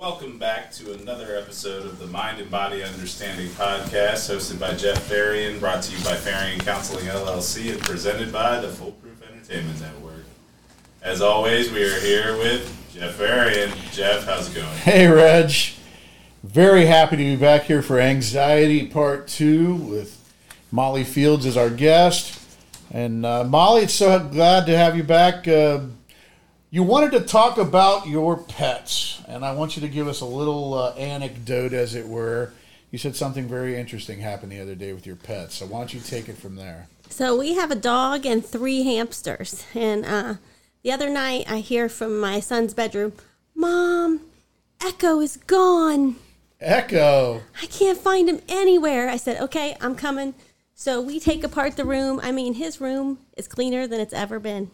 Welcome back to another episode of the Mind and Body Understanding Podcast, hosted by Jeff Farian, brought to you by Farian Counseling LLC, and presented by the Foolproof Entertainment Network. As always, we are here with Jeff Farian. Jeff, how's it going? Hey, Reg. Very happy to be back here for Anxiety Part 2 with Molly Fields as our guest. And uh, Molly, it's so glad to have you back. Uh, you wanted to talk about your pets, and I want you to give us a little uh, anecdote, as it were. You said something very interesting happened the other day with your pets, so why don't you take it from there? So we have a dog and three hamsters. And uh, the other night, I hear from my son's bedroom, Mom, Echo is gone. Echo. I can't find him anywhere. I said, Okay, I'm coming. So we take apart the room. I mean, his room is cleaner than it's ever been.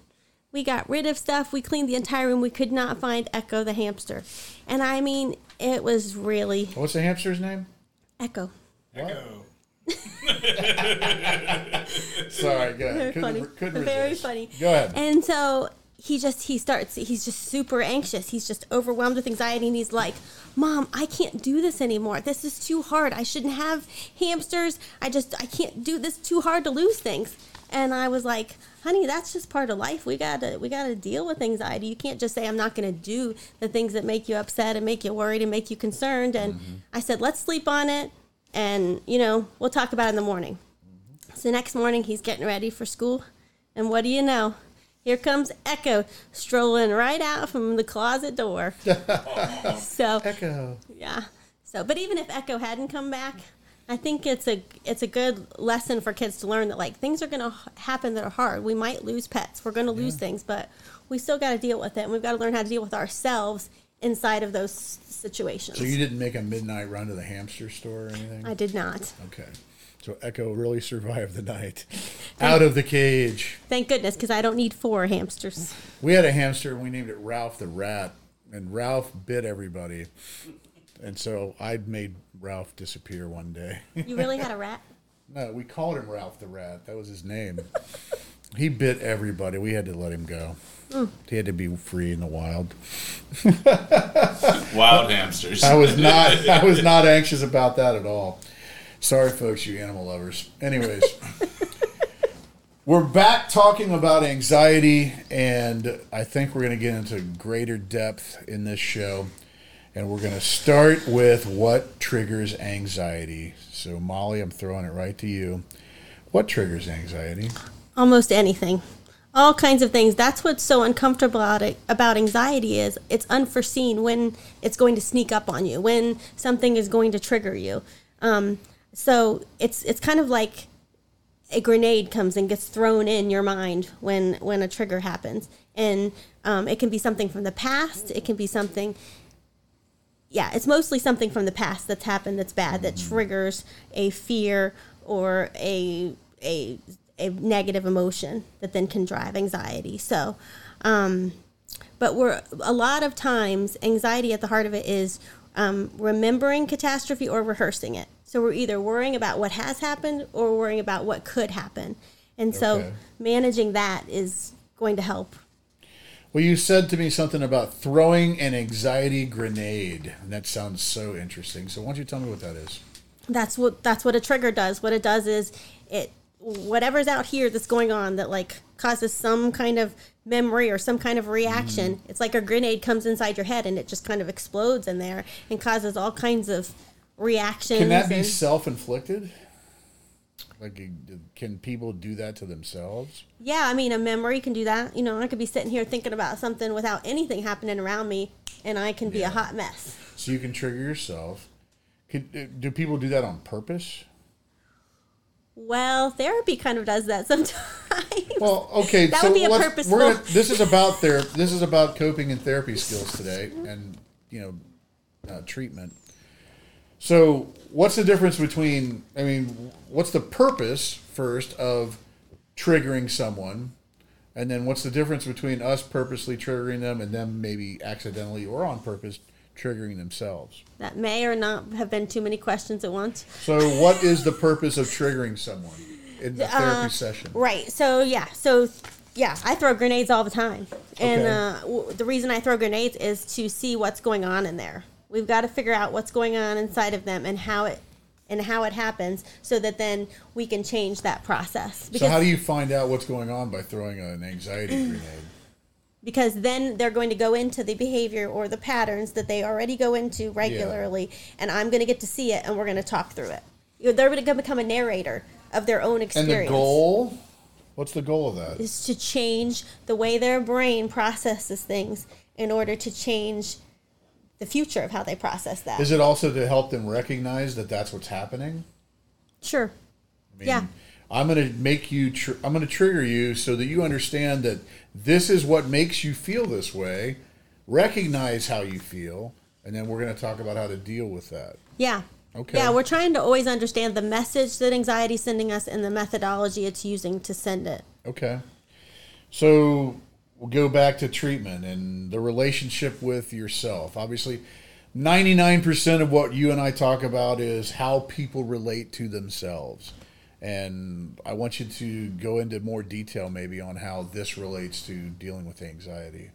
We got rid of stuff. We cleaned the entire room. We could not find Echo the hamster. And I mean, it was really What's the hamster's name? Echo. Echo. Sorry, go ahead. Very Couldn't, funny. couldn't Very resist. funny. Go ahead. And so he just he starts he's just super anxious. He's just overwhelmed with anxiety and he's like, "Mom, I can't do this anymore. This is too hard. I shouldn't have hamsters. I just I can't do this too hard to lose things." And I was like, "Honey, that's just part of life. We got to we got to deal with anxiety. You can't just say I'm not to do the things that make you upset and make you worried and make you concerned." And I said, "Let's sleep on it and, you know, we'll talk about it in the morning." So next morning he's getting ready for school, and what do you know? Here comes Echo strolling right out from the closet door. so Echo. yeah. So, but even if Echo hadn't come back, I think it's a it's a good lesson for kids to learn that like things are going to happen that are hard. We might lose pets. We're going to lose things, but we still got to deal with it. And we've got to learn how to deal with ourselves inside of those situations. So you didn't make a midnight run to the hamster store or anything? I did not. Okay. So Echo really survived the night out of the cage. Thank goodness, because I don't need four hamsters. We had a hamster and we named it Ralph the Rat, and Ralph bit everybody. And so I made Ralph disappear one day. You really had a rat? no, we called him Ralph the Rat. That was his name. He bit everybody. We had to let him go. Mm. He had to be free in the wild. Wild hamsters. I was not I was not anxious about that at all. Sorry folks, you animal lovers. Anyways, we're back talking about anxiety and I think we're going to get into greater depth in this show. And we're going to start with what triggers anxiety. So Molly, I'm throwing it right to you. What triggers anxiety? almost anything all kinds of things that's what's so uncomfortable about, anxiety is it's unforeseen when it's going to sneak up on you when something is going to trigger you um, so it's it's kind of like a grenade comes and gets thrown in your mind when when a trigger happens. And um, it can be something from the past. It can be something yeah it's mostly something from the past that's happened that's bad that triggers a fear or a a a negative emotion that then can drive anxiety. So um, but we're a lot of times anxiety at the heart of it is um, remembering catastrophe or rehearsing it so we're either worrying about what has happened or worrying about what could happen and so Okay. managing that is going to help Well, you said to me something about throwing an anxiety grenade. And that sounds so interesting. So why don't you tell me what that is? that's what that's what a trigger does what it does is it whatever's out here that's going on that like causes some kind of memory or some kind of reaction mm. it's like a grenade comes inside your head and it just kind of explodes in there and causes all kinds of reactions Can that be and- self inflicted? Like, can people do that to themselves? yeah i mean a memory can do that you know i could be sitting here thinking about something without anything happening around me and i can be a hot mess So you can trigger yourself. Could, uh, do people do that on purpose? well therapy kind of does that sometimes Well, okay. That so would be a purposeful- gonna, this is about ther- This is about coping and therapy skills today, and you know, uh, treatment. So, what's the difference between? I mean, what's the purpose first of triggering someone, and then what's the difference between us purposely triggering them and them maybe accidentally or on purpose triggering themselves? that may or not have been too many questions at once So, what is the purpose of triggering someone in the therapy session? Right. So yeah. So yeah, I throw grenades all the time, and Okay. uh, w- the reason I throw grenades is to see what's going on in there. We've got to figure out what's going on inside of them and how it and how it happens so that then we can change that process. So how do you find out what's going on by throwing an anxiety grenade? because then they're going to go into the behavior or the patterns that they already go into regularly and i'm going to get to see it and we're going to talk through it they're going to become a narrator of their own experience. And the goal? What's the goal of that? is to change the way their brain processes things in order to change the future of how they process that Is it also to help them recognize that that's what's happening? sure I mean, Yeah. I'm going to make you. Tr- I'm going to trigger you so that you understand that this is what makes you feel this way. Recognize how you feel, and then we're going to talk about how to deal with that. yeah Okay. yeah we're trying to always understand the message that anxiety is sending us and the methodology it's using to send it Okay. So we'll go back to treatment and the relationship with yourself. Obviously, 99% of what you and I talk about is how people relate to themselves. And I want you to go into more detail maybe on how this relates to dealing with anxiety.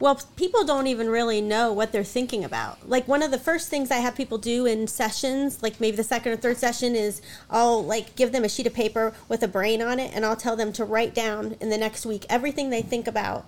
Well, people don't even really know what they're thinking about. Like one of the first things I have people do in sessions, like maybe the second or third session is I'll like give them a sheet of paper with a brain on it and I'll tell them to write down in the next week everything they think about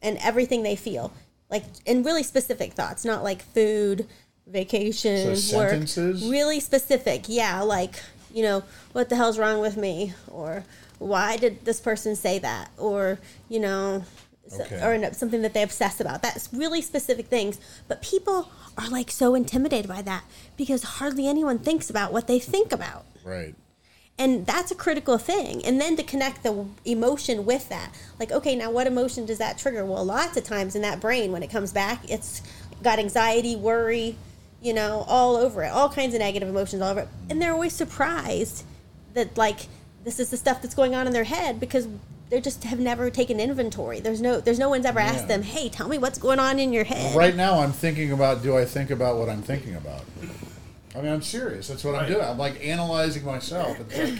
and everything they feel. Like in really specific thoughts, not like food, vacation, So work. sentences? Really specific. Yeah, like, you know, what the hell's wrong with me or why did this person say that or, you know, Okay. or no- something that they obsess about. That's really specific things. But people are like so intimidated by that because hardly anyone thinks about what they think about. Right. And that's a critical thing. And then to connect the emotion with that. Like, okay, now what emotion does that trigger? Well, lots of times in that brain, when it comes back, it's got anxiety, worry, you know, all over it, all kinds of negative emotions all over it. And they're always surprised that, like, this is the stuff that's going on in their head because they just have never taken inventory. There's no, there's no one's ever Yeah. asked them, hey, tell me what's going on in your head. Right now, I'm thinking about do I think about what I'm thinking about? I mean, I'm serious. That's what I'm doing. I'm like analyzing myself. It's like,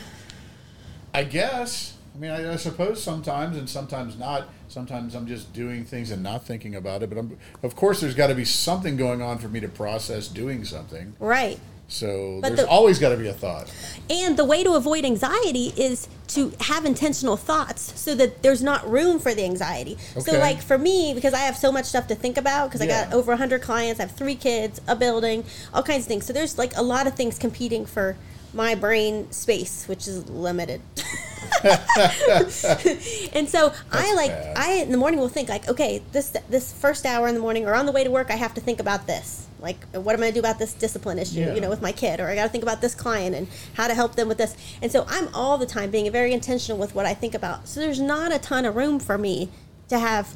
I guess. I mean, I, I suppose sometimes and sometimes not. Sometimes I'm just doing things and not thinking about it. But I'm, of course, there's got to be something going on for me to process doing something. Right. So But there's the- always got to be a thought. And the way to avoid anxiety is to have intentional thoughts so that there's not room for the anxiety. So, like for me, because I have so much stuff to think about, because I got over 100 clients, I have three kids, a building, all kinds of things. So, there's like a lot of things competing for my brain space, which is limited. and so I like bad. I in the morning will think like, okay, this this first hour in the morning or on the way to work, I have to think about this. Like, what am I gonna do about this discipline issue? Yeah. You know, with my kid, or I got to think about this client and how to help them with this. And so I'm all the time being very intentional with what I think about. So there's not a ton of room for me to have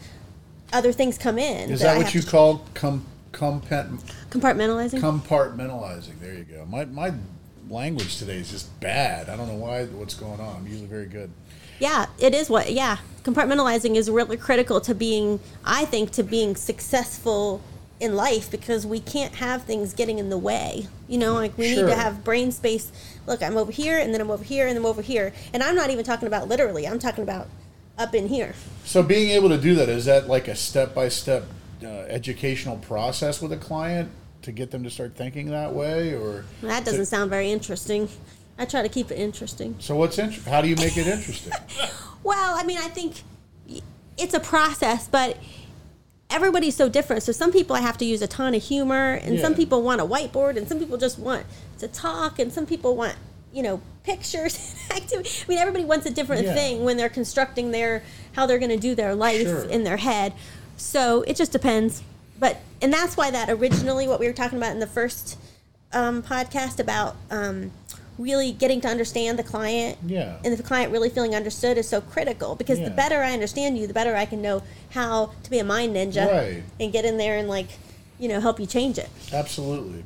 other things come in. Is I that what you call com, compet, compartmentalizing? compartmentalizing? There you go. My my language today is just bad. I don't know why. What's going on? I'm usually very good. Yeah, it is what. Yeah, compartmentalizing is really critical to being, I think, to being successful in life because we can't have things getting in the way. You know, like we need to have brain space. Look, I'm over here, and then I'm over here, and then I'm over here, and I'm not even talking about literally. I'm talking about up in here. So being able to do that is that like a step by step educational process with a client to get them to start thinking that way, or That doesn't sound very interesting. I try to keep it interesting. so what's int- how do you make it interesting? Well, I mean, I think it's a process, but everybody's so different. So some people I have to use a ton of humor, and some people want a whiteboard, and some people just want to talk, and some people want you know pictures activity. I mean, everybody wants a different Yeah. thing when they're constructing their how they're going to do their life Sure. in their head. So it just depends. But and that's why that originally what we were talking about in the first um, podcast about um, really getting to understand the client Yeah. and the client really feeling understood is so critical because Yeah. the better I understand you, the better I can know how to be a mind ninja Right. and get in there and like, you know, help you change it. Absolutely.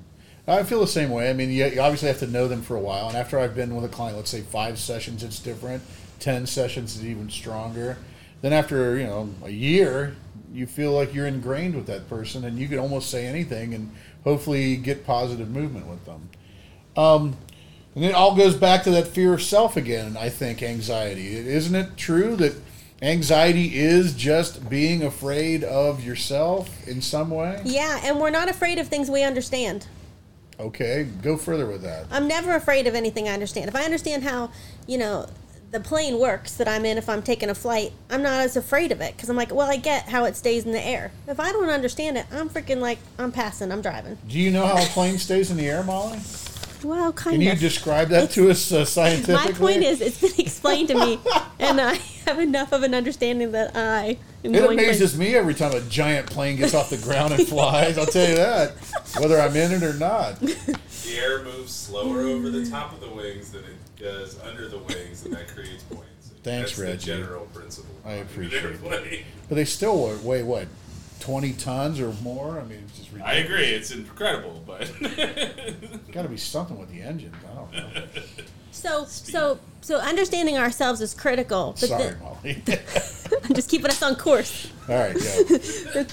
I feel the same way. I mean, you, you obviously have to know them for a while. And after I've been with a client, let's say five sessions, it's different. Ten sessions is even stronger. Then after, you know, a year, you feel like you're ingrained with that person and you can almost say anything and hopefully get positive movement with them. Um, and it all goes back to that fear of self again, I think, anxiety. Isn't it true that anxiety is just being afraid of yourself in some way. Yeah, and we're not afraid of things we understand. Okay, go further with that. I'm never afraid of anything I understand. If I understand how, you know, the plane works that I'm in if I'm taking a flight, I'm not as afraid of it because I'm like, well, I get how it stays in the air. If I don't understand it, I'm freaking like, I'm passing, I'm driving. Do you know how a plane stays in the air, Molly? Well, kind of Can you of. describe that to us uh, scientifically? My point is, it's been explained to me, and I have enough of an understanding that I am It going amazes me every time a giant plane gets off the ground and flies. I'll tell you that, whether I'm in it or not. The air moves slower over the top of the wings than it does under the wings, and that creates buoyancy. Thanks, That's Reggie. the general principle. I appreciate an airplane. But they still weigh what, twenty tons or more? I mean, it's just really I agree, it's incredible, but Got to be something with the engine. I don't know. So, so, so understanding ourselves is critical. But Sorry, the- Molly. I'm just keeping us on course. All right, go.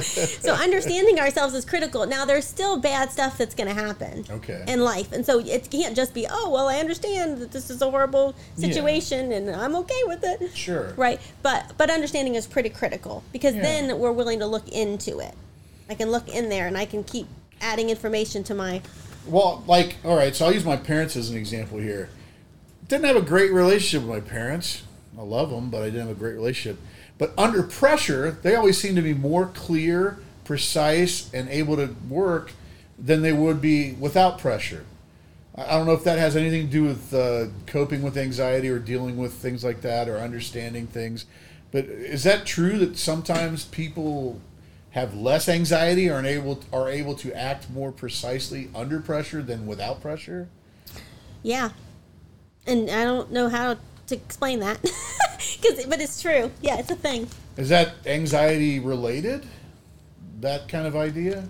so understanding ourselves is critical. Now there's still bad stuff that's going to happen Okay. in life, and so it can't just be, oh well, I understand that this is a horrible Yeah. situation and I'm okay with it. Sure. Right, but but understanding is pretty critical because Yeah. then we're willing to look into it. I can look in there and I can keep adding information to my. Well, like, all right, so I'll use my parents as an example here. Didn't have a great relationship with my parents. I love them, but I didn't have a great relationship. But under pressure, they always seem to be more clear, precise, and able to work than they would be without pressure. I don't know if that has anything to do with uh, coping with anxiety or dealing with things like that or understanding things. But is that true that sometimes people have less anxiety or are able are able to act more precisely under pressure than without pressure? Yeah, and I don't know how to explain that, 'Cause- but it's true. Yeah, it's a thing. Is that anxiety related? That kind of idea?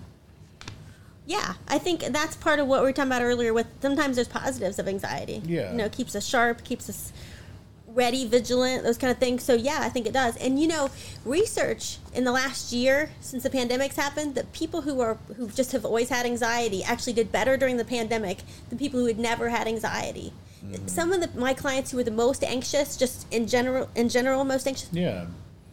Yeah, I think that's part of what we were talking about earlier. With sometimes there's positives of anxiety. Yeah. you know, keeps us sharp, keeps us ready, vigilant, those kind of things. So yeah, I think it does. And you know, research in the last year since the pandemic's happened, that people who are who just have always had anxiety actually did better during the pandemic than people who had never had anxiety. Mm-hmm. Some of the, my clients who were the most anxious, just in general, in general, most anxious, Yeah.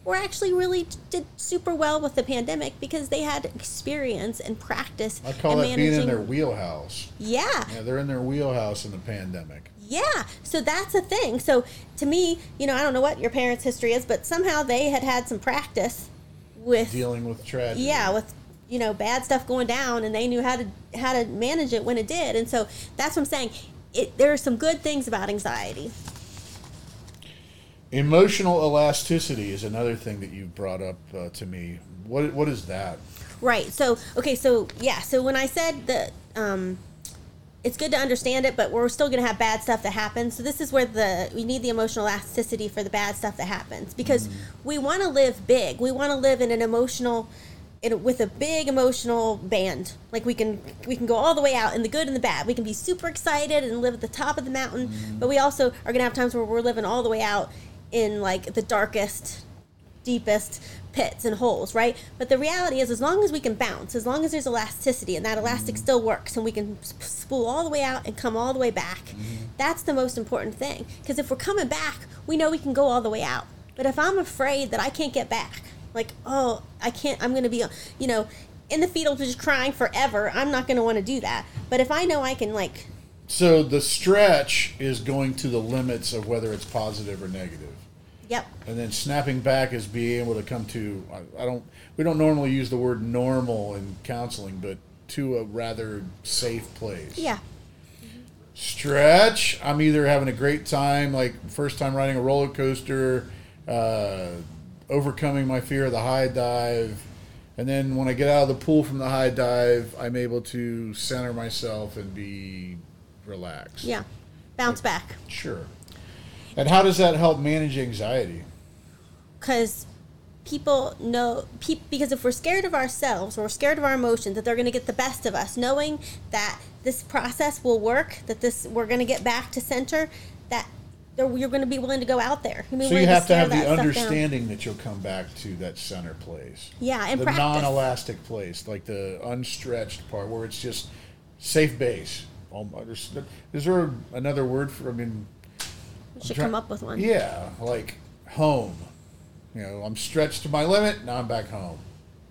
were actually really did super well with the pandemic because they had experience and practice. I call that being in their wheelhouse. Yeah, Yeah, they're in their wheelhouse in the pandemic. yeah. So that's a thing. So to me, you know, I don't know what your parents' history is, but somehow they had had some practice with Dealing with tragedy. yeah with you know bad stuff going down, and they knew how to how to manage it when it did. And so that's what I'm saying. It, there are some good things about anxiety. Emotional elasticity is another thing that you brought up uh, to me. What what is that? Right. So okay. So yeah. So when I said that, um, it's good to understand it, but we're still going to have bad stuff that happens. So this is where the we need the emotional elasticity for the bad stuff that happens because we want to live big. We want to live in an emotional. In, with a big emotional band, like we can we can go all the way out in the good and the bad. We can be super excited and live at the top of the mountain, mm-hmm. but we also are gonna have times where we're living all the way out in like the darkest deepest pits and holes, right? But the reality is, as long as we can bounce, as long as there's elasticity and that elastic mm-hmm. still works and we can spool all the way out and come all the way back, mm-hmm. that's the most important thing. Because if we're coming back, we know we can go all the way out. But if I'm afraid that I can't get back, like, oh, I can't, I'm going to be, you know, in the fetal just crying forever, I'm not going to want to do that. But if I know I can, like, So the stretch is going to the limits of whether it's positive or negative. yep, And then snapping back is being able to come to I, I don't we don't normally use the word normal in counseling, but to a rather safe place. yeah, Stretch. I'm either having a great time, like first time riding a roller coaster, uh, overcoming my fear of the high dive, and then when I get out of the pool from the high dive, I'm able to center myself and be relaxed. yeah, bounce back. Sure. And how does that help manage anxiety? because people know pe- because if we're scared of ourselves or we're scared of our emotions that they're going to get the best of us knowing that this process will work that this we're going to get back to center that they're- you're going to be willing to go out there You're So you have to stare have the understanding that you'll come back to that center place. yeah and the practice non-elastic place, like the unstretched part, where it's just safe base. Almost. Is there another word for? I mean, We should come up with one yeah, like home. You know, I'm stretched to my limit. Now I'm back home.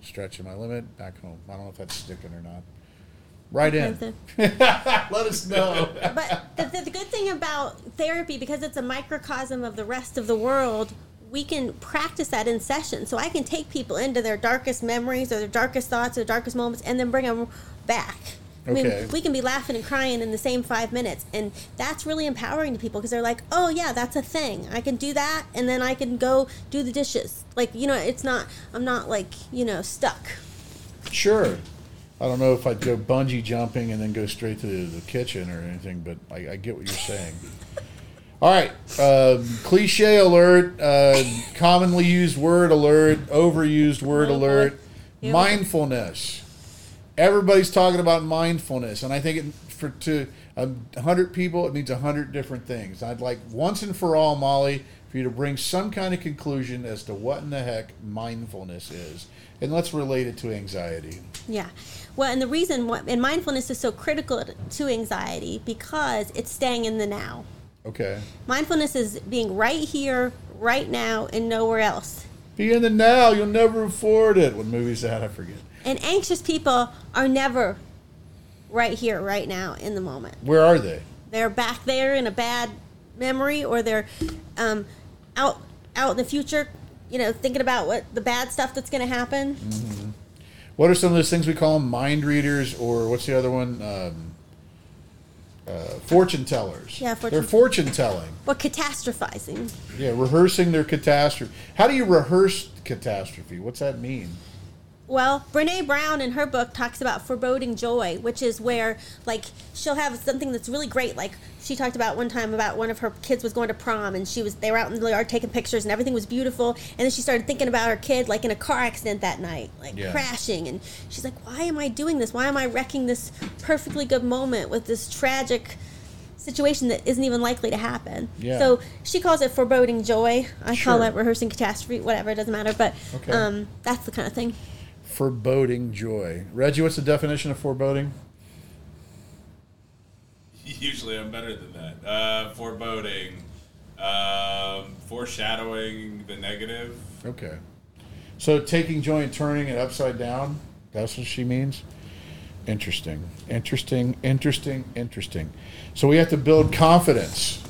Stretching my limit, back home. I don't know if that's sticking or not. Right in. Let us know. but the, the, the good thing about therapy, because it's a microcosm of the rest of the world, we can practice that in session. So I can take people into their darkest memories or their darkest thoughts or darkest moments and then bring them back. I mean, Okay. we can be laughing and crying in the same five minutes, and that's really empowering to people because they're like, "Oh yeah, that's a thing. I can do that, and then I can go do the dishes." Like you know, it's not. I'm not like you know stuck. Sure. I don't know if I'd go bungee jumping and then go straight to the, the kitchen or anything, but I, I get what you're saying. All right. Um, cliche alert, uh, commonly used word alert, overused word Oh, alert, Here we go. mindfulness. Everybody's talking about mindfulness, and I think it, for to a hundred people, it means a hundred different things. I'd like once and for all, Molly, for you to bring some kind of conclusion as to what in the heck mindfulness is, and let's relate it to anxiety. Yeah. Well, and the reason why, and mindfulness is so critical to anxiety because it's staying in the now. Okay. Mindfulness is being right here, right now, and nowhere else. Be in the now. You'll never afford it. What movie's that? I forget. And anxious people are never right here, right now, in the moment. Where are they? They're back there in a bad memory, or they're um, out out in the future. You know, thinking about what the bad stuff that's going to happen. What are some of those things we call them? Mind readers, or what's the other one? Um, uh, fortune tellers. Yeah, fortune- They're fortune telling. Or catastrophizing. Yeah, rehearsing their catastrophe. How do you rehearse catastrophe? What's that mean? Well, Brene Brown in her book talks about foreboding joy, which is where like she'll have something that's really great. Like she talked about one time about one of her kids was going to prom and she was they were out in the yard taking pictures and everything was beautiful. And then she started thinking about her kid like in a car accident that night, like Yeah. crashing. And she's like, "Why am I doing this? Why am I wrecking this perfectly good moment with this tragic?" situation that isn't even likely to happen. Yeah. So she calls it foreboding joy. I Sure. call it rehearsing catastrophe, whatever, it doesn't matter. But Okay. um, that's the kind of thing. Foreboding joy. Reggie, what's the definition of foreboding? Usually I'm better than that. Uh, foreboding, um, foreshadowing the negative. Okay. So taking joy and turning it upside down, that's what she means? Interesting. Interesting, interesting, interesting. So we have to build confidence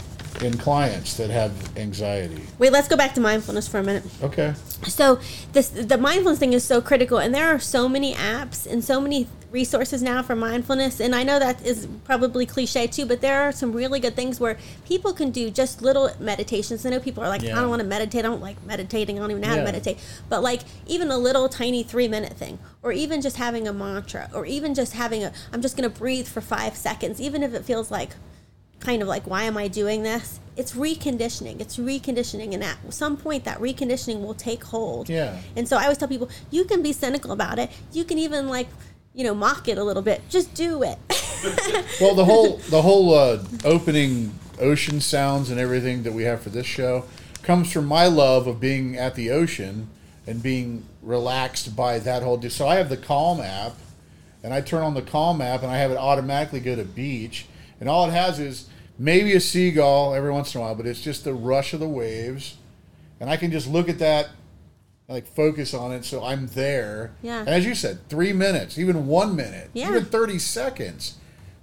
in clients that have anxiety. Wait, let's go back to mindfulness for a minute. Okay. So this the mindfulness thing is so critical, and there are so many apps and so many resources now for mindfulness. And I know that is probably cliche too, but there are some really good things where people can do just little meditations. I know people are like, Yeah. I don't want to meditate. I don't like meditating. I don't even know how Yeah. to meditate. But like even a little tiny three minute thing, or even just having a mantra, or even just having a I'm just going to breathe for five seconds, even if it feels like kind of like why am i doing this? It's reconditioning. It's reconditioning and at some point that reconditioning will take hold. Yeah. and so i always tell people you can be cynical about it. You can even like you know mock it a little bit. Just do it. Well, the whole the whole uh, opening ocean sounds and everything that we have for this show comes from my love of being at the ocean and being relaxed by that whole. So I have the Calm app, and I turn on the Calm app, and I have it automatically go to beach, and all it has is maybe a seagull every once in a while, but it's just the rush of the waves, and I can just look at that. Like focus on it, so I'm there. Yeah. And as you said, three minutes, even one minute, Yeah. even thirty seconds,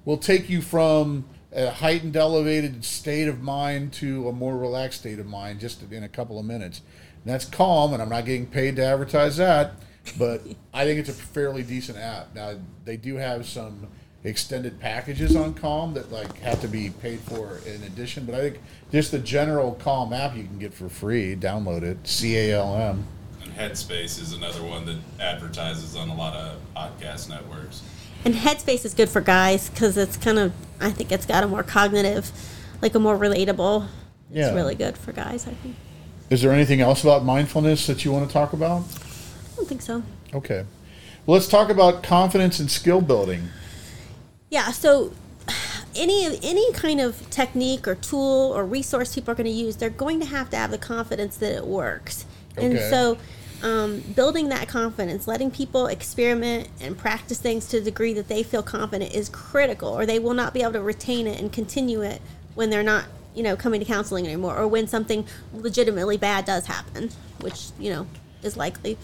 will take you from a heightened, elevated state of mind to a more relaxed state of mind just in a couple of minutes. And that's calm, and I'm not getting paid to advertise that, but I think it's a fairly decent app. Now they do have some extended packages on Calm that like have to be paid for in addition, but I think just the general Calm app you can get for free. Download it, C A L M. And Headspace is another one that advertises on a lot of podcast networks. and headspace is good for guys because it's kind of i think it's got a more cognitive like a more relatable Yeah. it's really good for guys i think Is there anything else about mindfulness that you want to talk about? i don't think so Okay. Well, let's talk about confidence and skill building. Yeah, so any any kind of technique or tool or resource people are going to use, they're going to have to have the confidence that it works. Okay. And so um, building that confidence, letting people experiment and practice things to the degree that they feel confident is critical, or they will not be able to retain it and continue it when they're not, you know, coming to counseling anymore, or when something legitimately bad does happen, which you know is likely.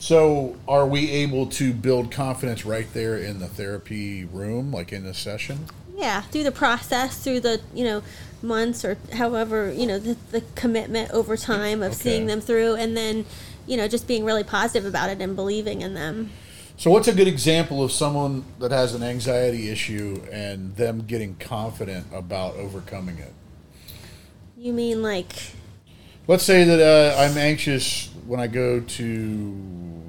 So, are we able to build confidence right there in the therapy room, like in the session? Yeah, through the process, through the you know months or however you know the, the commitment over time of Okay. seeing them through, and then you know just being really positive about it and believing in them. So, what's a good example of someone that has an anxiety issue and them getting confident about overcoming it? You mean like Let's say that uh, I'm anxious when I go to,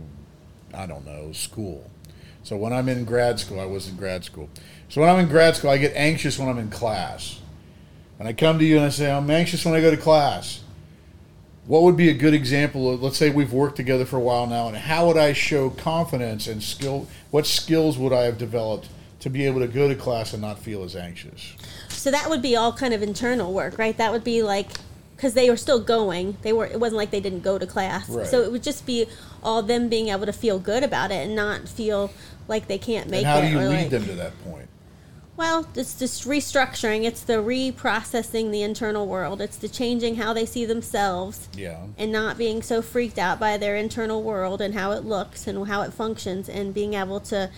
I don't know, school. So when I'm in grad school, I was in grad school. So when I'm in grad school, I get anxious when I'm in class. And I come to you and I say, I'm anxious when I go to class. What would be a good example of, let's say we've worked together for a while now, and how would I show confidence and skill? What skills would I have developed to be able to go to class and not feel as anxious? So that would be all kind of internal work, right? That would be like because they were still going. They were. It wasn't like they didn't go to class. Right. So it would just be all them being able to feel good about it and not feel like they can't make And how it. do you lead like, them to that point? Well, it's just restructuring. It's the reprocessing the internal world. It's the changing how they see themselves Yeah. and not being so freaked out by their internal world and how it looks and how it functions and being able to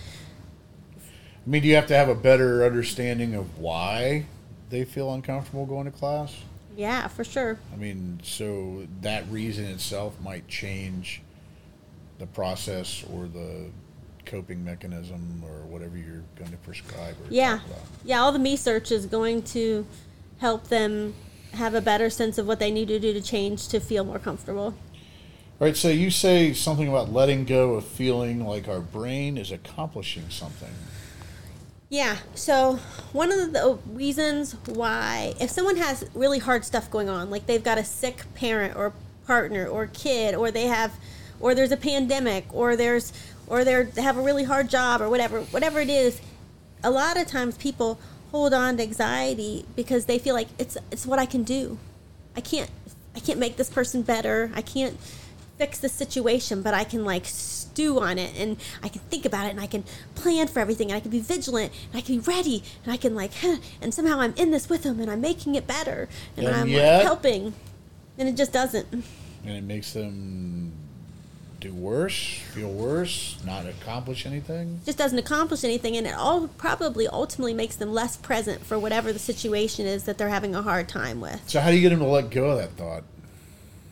I mean, do you have to have a better understanding of why they feel uncomfortable going to class? Yeah, for sure. I mean, so that reason itself might change the process or the coping mechanism or whatever you're going to prescribe or Yeah. Yeah, all the me search is going to help them have a better sense of what they need to do to change to feel more comfortable. All right, so you say something about letting go of feeling like our brain is accomplishing something. Yeah, so one of the reasons why, if someone has really hard stuff going on, like they've got a sick parent or partner or kid, or they have, or there's a pandemic, or there's, or they're, they have a really hard job, or whatever, whatever it is, a lot of times people hold on to anxiety because they feel like it's it's what I can do. I can't I can't make this person better. I can't fix the situation, but I can like stew on it and I can think about it and I can plan for everything and I can be vigilant and I can be ready and I can like huh, and somehow I'm in this with them and I'm making it better and, And I'm yet- like helping. And it just doesn't. And it makes them do worse, feel worse, not accomplish anything. just doesn't accomplish anything and it all probably ultimately makes them less present for whatever the situation is that they're having a hard time with. So, how do you get them to let go of that thought?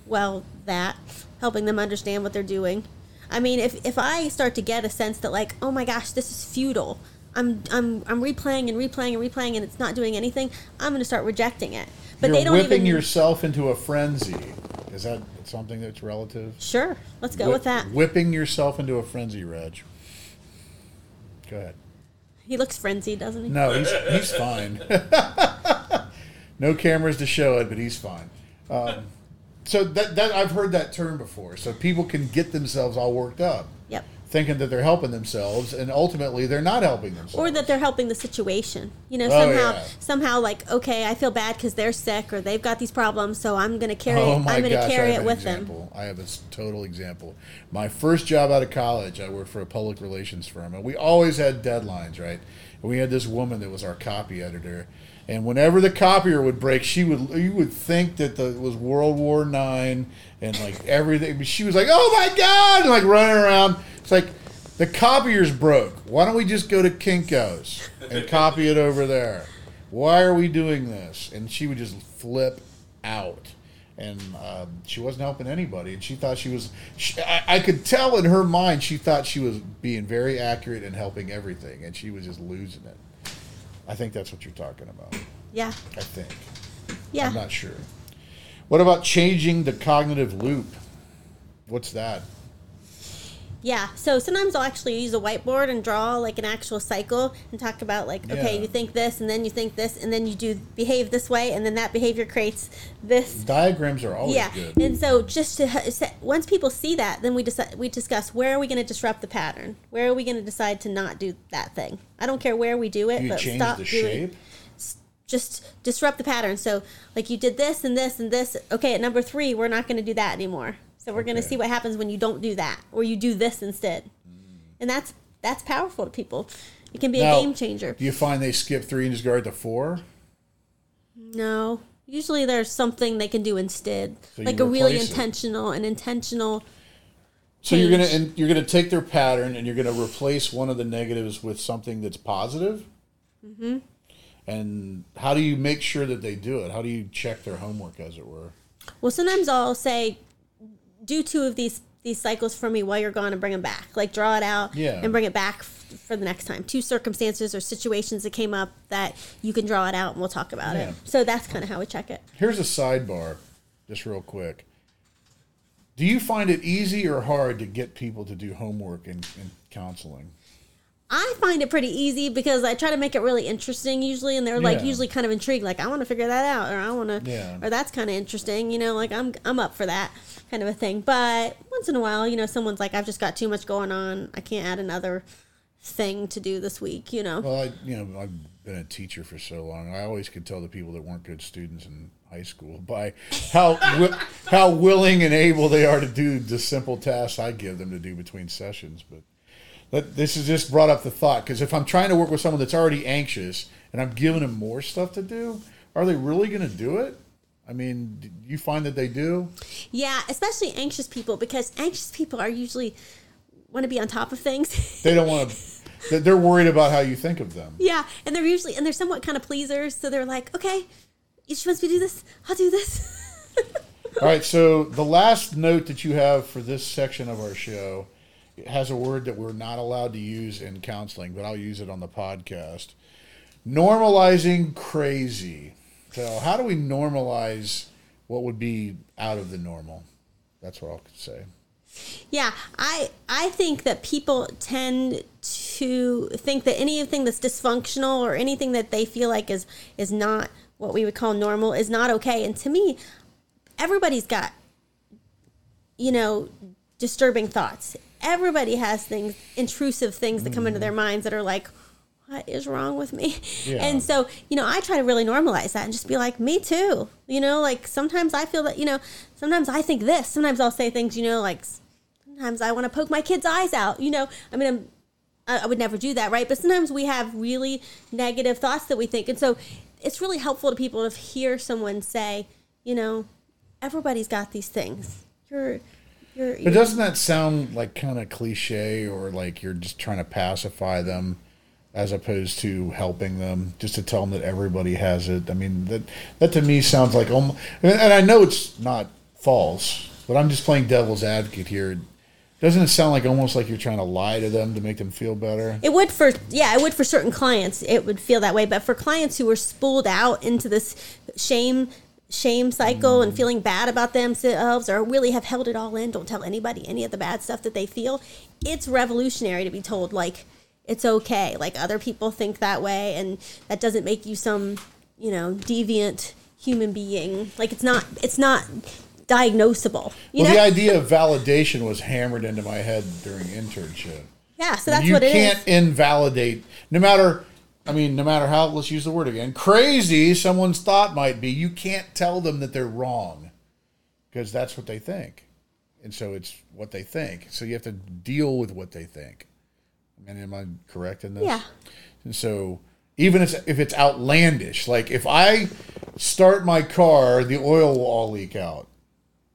well that helping them understand what they're doing i mean if, if i start to get a sense that like oh my gosh this is futile i'm i'm i'm replaying and replaying and replaying and it's not doing anything i'm going to start rejecting it but You're they don't even. whipping even yourself into a frenzy. Is that something that's relative? sure let's go Whip- with that Whipping yourself into a frenzy, Reg. Go ahead. he looks frenzied doesn't he No, he's he's fine. no cameras to show it, but he's fine. Um, so that, that I've heard that term before. So people can get themselves all worked up, yep thinking that they're helping themselves, and ultimately they're not helping themselves. or that they're helping the situation you know Oh, somehow yeah. somehow like okay i feel bad because they're sick or they've got these problems so i'm going to carry Oh it my i'm going to carry it with them. I have a total example. My first job out of college, I worked for a public relations firm, and we always had deadlines, right? And we had this woman that was our copy editor, and whenever the copier would break, she would you would think that the, it was World War Nine and like everything. But she was like, "Oh my god!" and like running around. It's like the copier's broke. Why don't we just go to Kinkos and copy it over there? Why are we doing this? And she would just flip out and um, she wasn't helping anybody. And she thought she was. She, I, I could tell in her mind she thought she was being very accurate and helping everything, and she was just losing it. I think that's what you're talking about. yeah I think. yeah I'm not sure. What about changing the cognitive loop? What's that? Yeah. So sometimes I'll actually use a whiteboard and draw like an actual cycle and talk about like, okay, you think this and then you think this and then you do behave this way and then that behavior creates this. Diagrams are always yeah. good. And so just to once people see that, then we decide we discuss where are we going to disrupt the pattern? Where are we going to decide to not do that thing? I don't care where we do it, you but change stop the doing shape? just disrupt the pattern. So, like you did this and this and this. Okay, at number three, we're not going to do that anymore. So we're going to see what happens when you don't do that, or you do this instead. And that's that's powerful to people. It can be Now, a game changer. Do you find they skip three and just go right to four? No, Usually there's something they can do instead, So like a really it. intentional, an intentional. So you're gonna and you're gonna take their pattern and you're gonna replace one of the negatives with something that's positive. Mm-hmm. And how do you make sure that they do it? How do you check their homework, as it were? Well, sometimes I'll say, do two of these these cycles for me while you're gone and bring them back. Like draw it out Yeah. and bring it back f- for the next time. Two circumstances or situations that came up that you can draw it out and we'll talk about Yeah. it. So that's kind of how we check it. Here's a sidebar, just real quick. Do you find it easy or hard to get people to do homework in, in counseling? I find it pretty easy because I try to make it really interesting usually, and they're like Yeah. usually kind of intrigued, like I want to figure that out, or I want to, Yeah. or that's kind of interesting, you know, like I'm I'm up for that kind of a thing. But once in a while, you know, someone's like, I've just got too much going on, I can't add another thing to do this week, you know. Well, I, you know, I've been a teacher for so long. I always could tell the people that weren't good students in high school by how wi- how willing and able they are to do the simple tasks I give them to do between sessions. But this has just brought up the thought because if I'm trying to work with someone that's already anxious and I'm giving them more stuff to do, are they really going to do it? I mean, do you find that they do? Yeah, especially anxious people because anxious people are usually want to be on top of things. They don't want to. They're worried about how you think of them. yeah, and they're usually and they're somewhat kind of pleasers, so they're like, okay, she wants me to do this, I'll do this. All right, so the last note that you have for this section of our show has a word that we're not allowed to use in counseling, but I'll use it on the podcast. Normalizing crazy. So, how do we normalize what would be out of the normal? That's what I'll say. Yeah, I I think that people tend to think that anything that's dysfunctional or anything that they feel like is is not what we would call normal is not okay. And to me, everybody's got you know disturbing thoughts. Everybody has things intrusive things that come into mm-hmm. their minds that are like what is wrong with me? Yeah. And so, you know, I try to really normalize that and just be like, me too. You know, like sometimes I feel that, you know, sometimes I think this. Sometimes I'll say things, you know, like sometimes I want to poke my kid's eyes out. You know, I mean, I'm, I I would never do that, right? But sometimes we have really negative thoughts that we think. And so it's really helpful to people to hear someone say, you know, everybody's got these things. You're, you're, But doesn't that sound like kind of cliche or like you're just trying to pacify them as opposed to helping them just to tell them that everybody has it? I mean, that that to me sounds like almost, and I know it's not false, but I'm just playing devil's advocate here. Doesn't it sound like almost like you're trying to lie to them to make them feel better? It would for yeah, it would for certain clients. It would feel that way, but for clients who are spooled out into this shame shame cycle and mm. feeling bad about themselves or really have held it all in, don't tell anybody any of the bad stuff that they feel. It's revolutionary to be told like it's okay. Like other people think that way and that doesn't make you some, you know, deviant human being. Like it's not it's not diagnosable. You well, know? the idea of validation was hammered into my head during internship. yeah, so that's you what it is. can't invalidate no matter i mean no matter how let's use the word again crazy someone's thought might be you can't tell them that they're wrong because that's what they think and so it's what they think so you have to deal with what they think I mean, am i correct in this Yeah. and so even if, if it's outlandish like if i start my car the oil will all leak out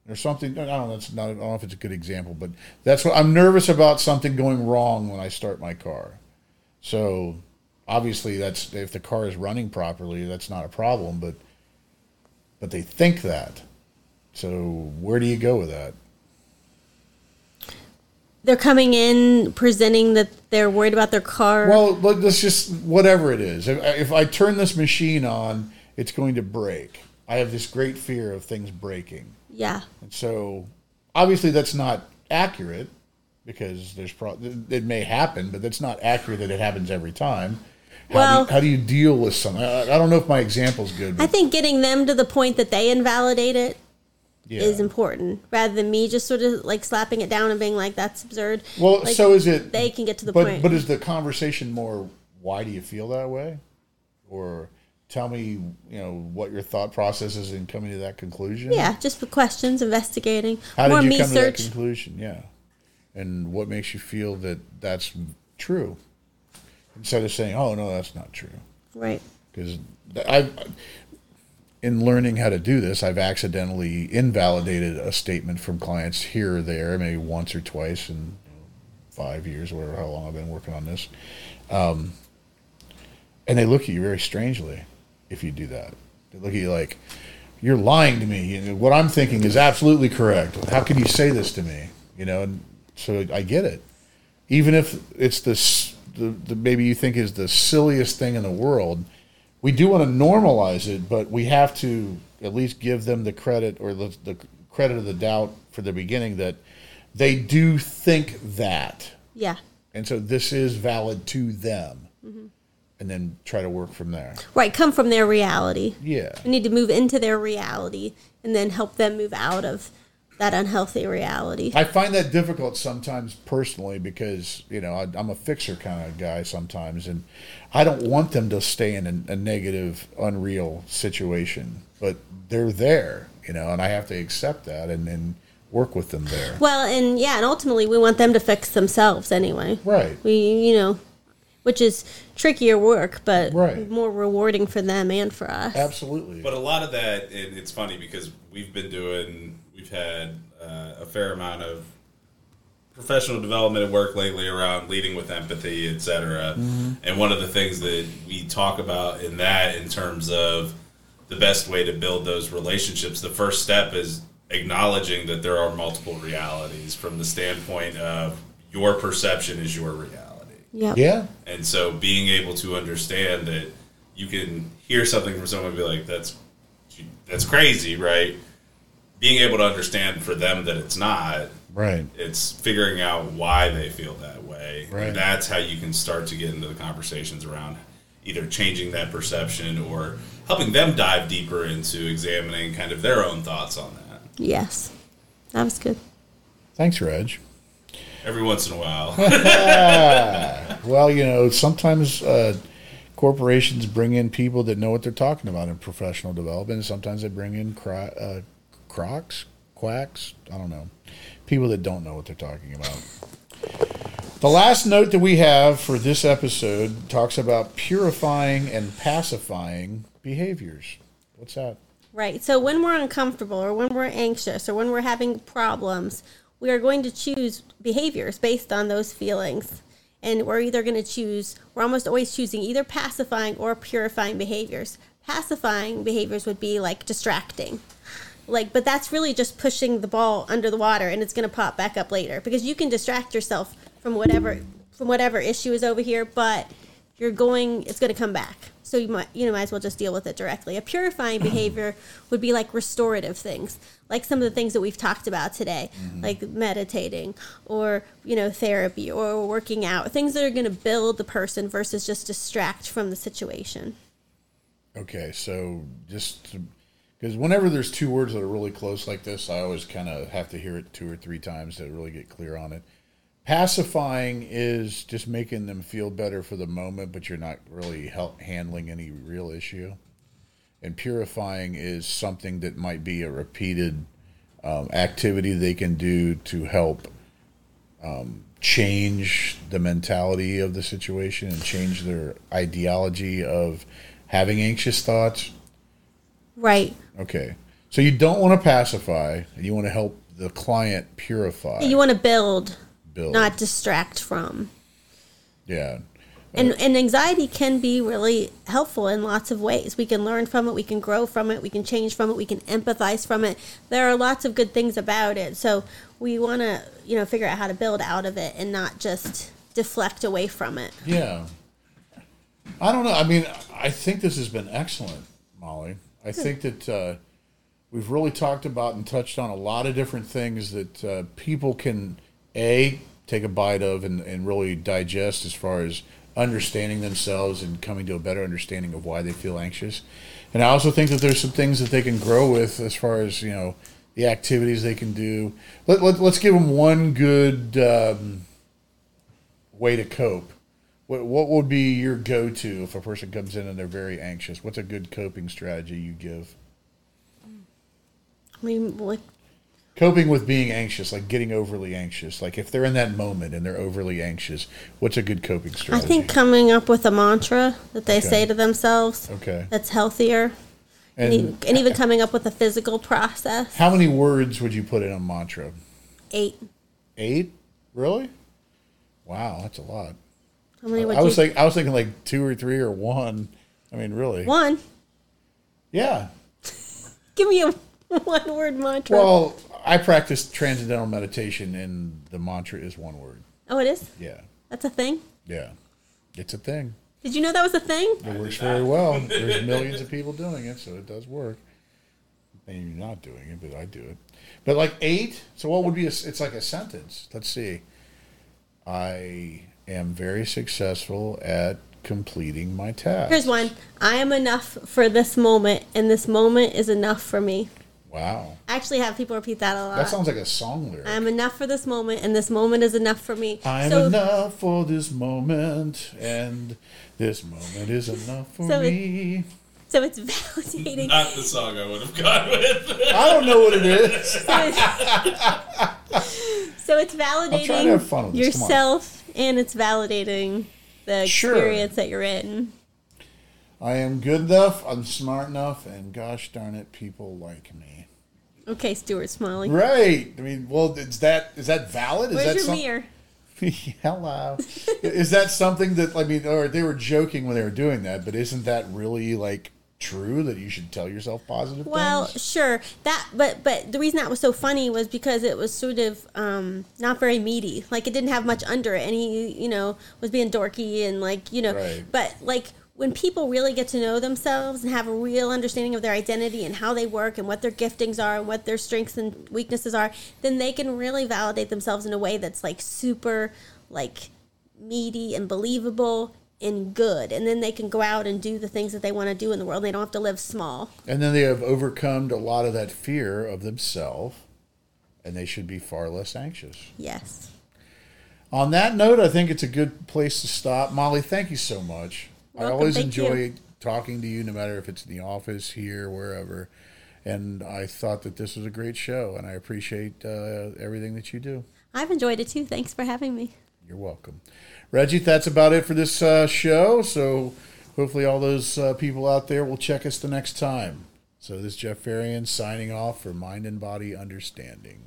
or something. I don't know. That's not. I don't know if it's a good example, but that's what I'm nervous about. Something going wrong when I start my car. So obviously, that's if the car is running properly, that's not a problem. But but they think that. So where do you go with that? they're coming in presenting that they're worried about their car. Well, let- let's just whatever it is. If, if I turn this machine on, it's going to break. I have this great fear of things breaking. yeah. And so, obviously, that's not accurate because there's pro- it may happen, but that's not accurate that it happens every time. How, Well- do, you, how do you deal with something? I, I don't know if my example's good. I think getting them to the point that they invalidate it is yeah. important rather than me just sort of like slapping it down and being like, that's absurd. Well, Like, so is it? They can get to the but point. but is the conversation more? Why do you feel that way? Or tell me, you know, what your thought process is in coming to that conclusion. yeah, just for questions, investigating, How more did you come to that conclusion? Yeah. And what makes you feel that that's true? Instead of saying, "Oh no, that's not true," right. because I, in learning how to do this, I've accidentally invalidated a statement from clients here or there, maybe once or twice in five years, or whatever, how long I've been working on this. Um, and they look at you very strangely if you do that. They look at you like, you're lying to me. You know, what I'm thinking is absolutely correct. How can you say this to me? You know, and so I get it. Even if it's this, the, the maybe you think is the silliest thing in the world, we do want to normalize it, but we have to at least give them the credit or the, the credit of the doubt for the beginning that they do think that. Yeah. And so this is valid to them. Mm-hmm. And then try to work from there. Right. Come from their reality. Yeah. We need to move into their reality and then help them move out of that unhealthy reality. I find that difficult sometimes personally because you know I, I'm a fixer kind of guy sometimes, and I don't want them to stay in a, a negative, unreal situation. But they're there, you know, and I have to accept that and, and work with them there. Well, and yeah, and ultimately we want them to fix themselves anyway. Right. We, you know, which is trickier work, but Right. more rewarding for them and for us. Absolutely. But a lot of that, it, it's funny because we've been doing, we've had uh, a fair amount of professional development at work lately around leading with empathy, et cetera. And one of the things that we talk about in that, in terms of the best way to build those relationships, the first step is acknowledging that there are multiple realities from the standpoint of your perception is your reality. Yep. yeah. And so being able to understand that you can hear something from someone and be like, that's that's crazy, right? Being able to understand for them that it's not, Right. it's figuring out why they feel that way. Right. And that's how you can start to get into the conversations around either changing that perception or helping them dive deeper into examining kind of their own thoughts on that. Yes. That was good. Thanks, Reg. Every once in a while. Well, you know, sometimes uh, corporations bring in people that know what they're talking about in professional development. And sometimes they bring in cro- uh, crocs, quacks. I don't know. People that don't know what they're talking about. The last note that we have for this episode talks about purifying and pacifying behaviors. What's that? Right. So when we're uncomfortable or when we're anxious or when we're having problems, we are going to choose behaviors based on those feelings. And we're either going to choose, we're almost always choosing either pacifying or purifying behaviors. Pacifying behaviors would be like distracting. Like, but that's really just pushing the ball under the water and it's going to pop back up later because you can distract yourself from whatever from whatever issue is over here, but you're going it's going to come back. So you might you know might as well just deal with it directly. A purifying mm-hmm. behavior would be like restorative things like some of the things that we've talked about today mm-hmm. like meditating or you know therapy or working out things that are going to build the person versus just distract from the situation. Okay, so just because whenever there's two words that are really close like this, I always kind of have to hear it two or three times to really get clear on it. Pacifying is just making them feel better for the moment, but you're not really help handling any real issue. And purifying is something that might be a repeated um, activity they can do to help um, change the mentality of the situation and change their ideology of having anxious thoughts. right Okay. So you don't want to pacify, and you want to help the client purify. you want to build build. not distract from yeah. and and anxiety can be really helpful in lots of ways we can learn from it we can grow from it we can change from it we can empathize from it there are lots of good things about it so we want to you know figure out how to build out of it and not just deflect away from it Yeah. I don't know. I mean, I think this has been excellent, Molly. I think that uh, we've really talked about and touched on a lot of different things that uh, people can, A, take a bite of and, and really digest as far as understanding themselves and coming to a better understanding of why they feel anxious. And I also think that there's some things that they can grow with as far as, you know, the activities they can do. Let, let, let's give them one good um, way to cope. What, what would be your go to if a person comes in and they're very anxious? What's a good coping strategy you give? i mean like Coping with being anxious, like getting overly anxious. Like if they're in that moment and they're overly anxious, what's a good coping strategy? i think coming up with a mantra that they Okay. say to themselves Okay. that's healthier and, And- and even coming up with a physical process. How many words would you put in a mantra? Eight. Eight? Really? Wow, that's a lot. How many would I was you? I was thinking like two or three or one. I mean, really? One. Yeah. Give me a one word mantra. Well, I practice transcendental meditation, and the mantra is one word. oh, it is. Yeah, That's a thing. yeah, it's a thing. Did you know that was a thing? It works very well. There's millions of people doing it, so it does work. And you're not doing it, but I do it. But like eight. So what would be a? It's like a sentence. Let's see. I am very successful at completing my task. Here's one. I am enough for this moment, and this moment is enough for me. Wow, I actually have people repeat that a lot. that sounds like a song lyric. I'm enough for this moment, and this moment is enough for me. I'm so, enough for this moment, and this moment is enough for So it- me. so it's validating. Not the song I would have gone with. I don't know what it is. so it's validating trying to have fun with this. Come on. yourself, and it's validating the Sure. experience that you're in. I am good enough. I'm smart enough, and gosh darn it, people like me. Okay, Stuart Smalley. Right. I mean, well, is that is that valid? Is Where's that your some- mirror? Hello. is that something that I mean, or they were joking when they were doing that? But isn't that really like true that you should tell yourself positive Well, things? sure. That, but but the reason that was so funny was because it was sort of um, not very meaty. Like it didn't have much under it, and he, you know, was being dorky and like you know. Right. But like when people really get to know themselves and have a real understanding of their identity and how they work and what their giftings are and what their strengths and weaknesses are, then they can really validate themselves in a way that's like super, like meaty and believable and good. And then they can go out and do the things that they want to do in the world. They don't have to live small. And then they have overcome a lot of that fear of themselves, and they should be far less anxious. Yes. On that note, I think it's a good place to stop. Molly, thank you so much. I always Thank enjoy you. talking to you, no matter if it's in the office, here, wherever. And I thought that this was a great show, and I appreciate uh, everything that you do. I've enjoyed it too. Thanks for having me. You're welcome. Reggie, that's about it for this uh, show. So hopefully, all those uh, people out there will check us the next time. So, this is Jeff Farian signing off for Mind and Body Understanding.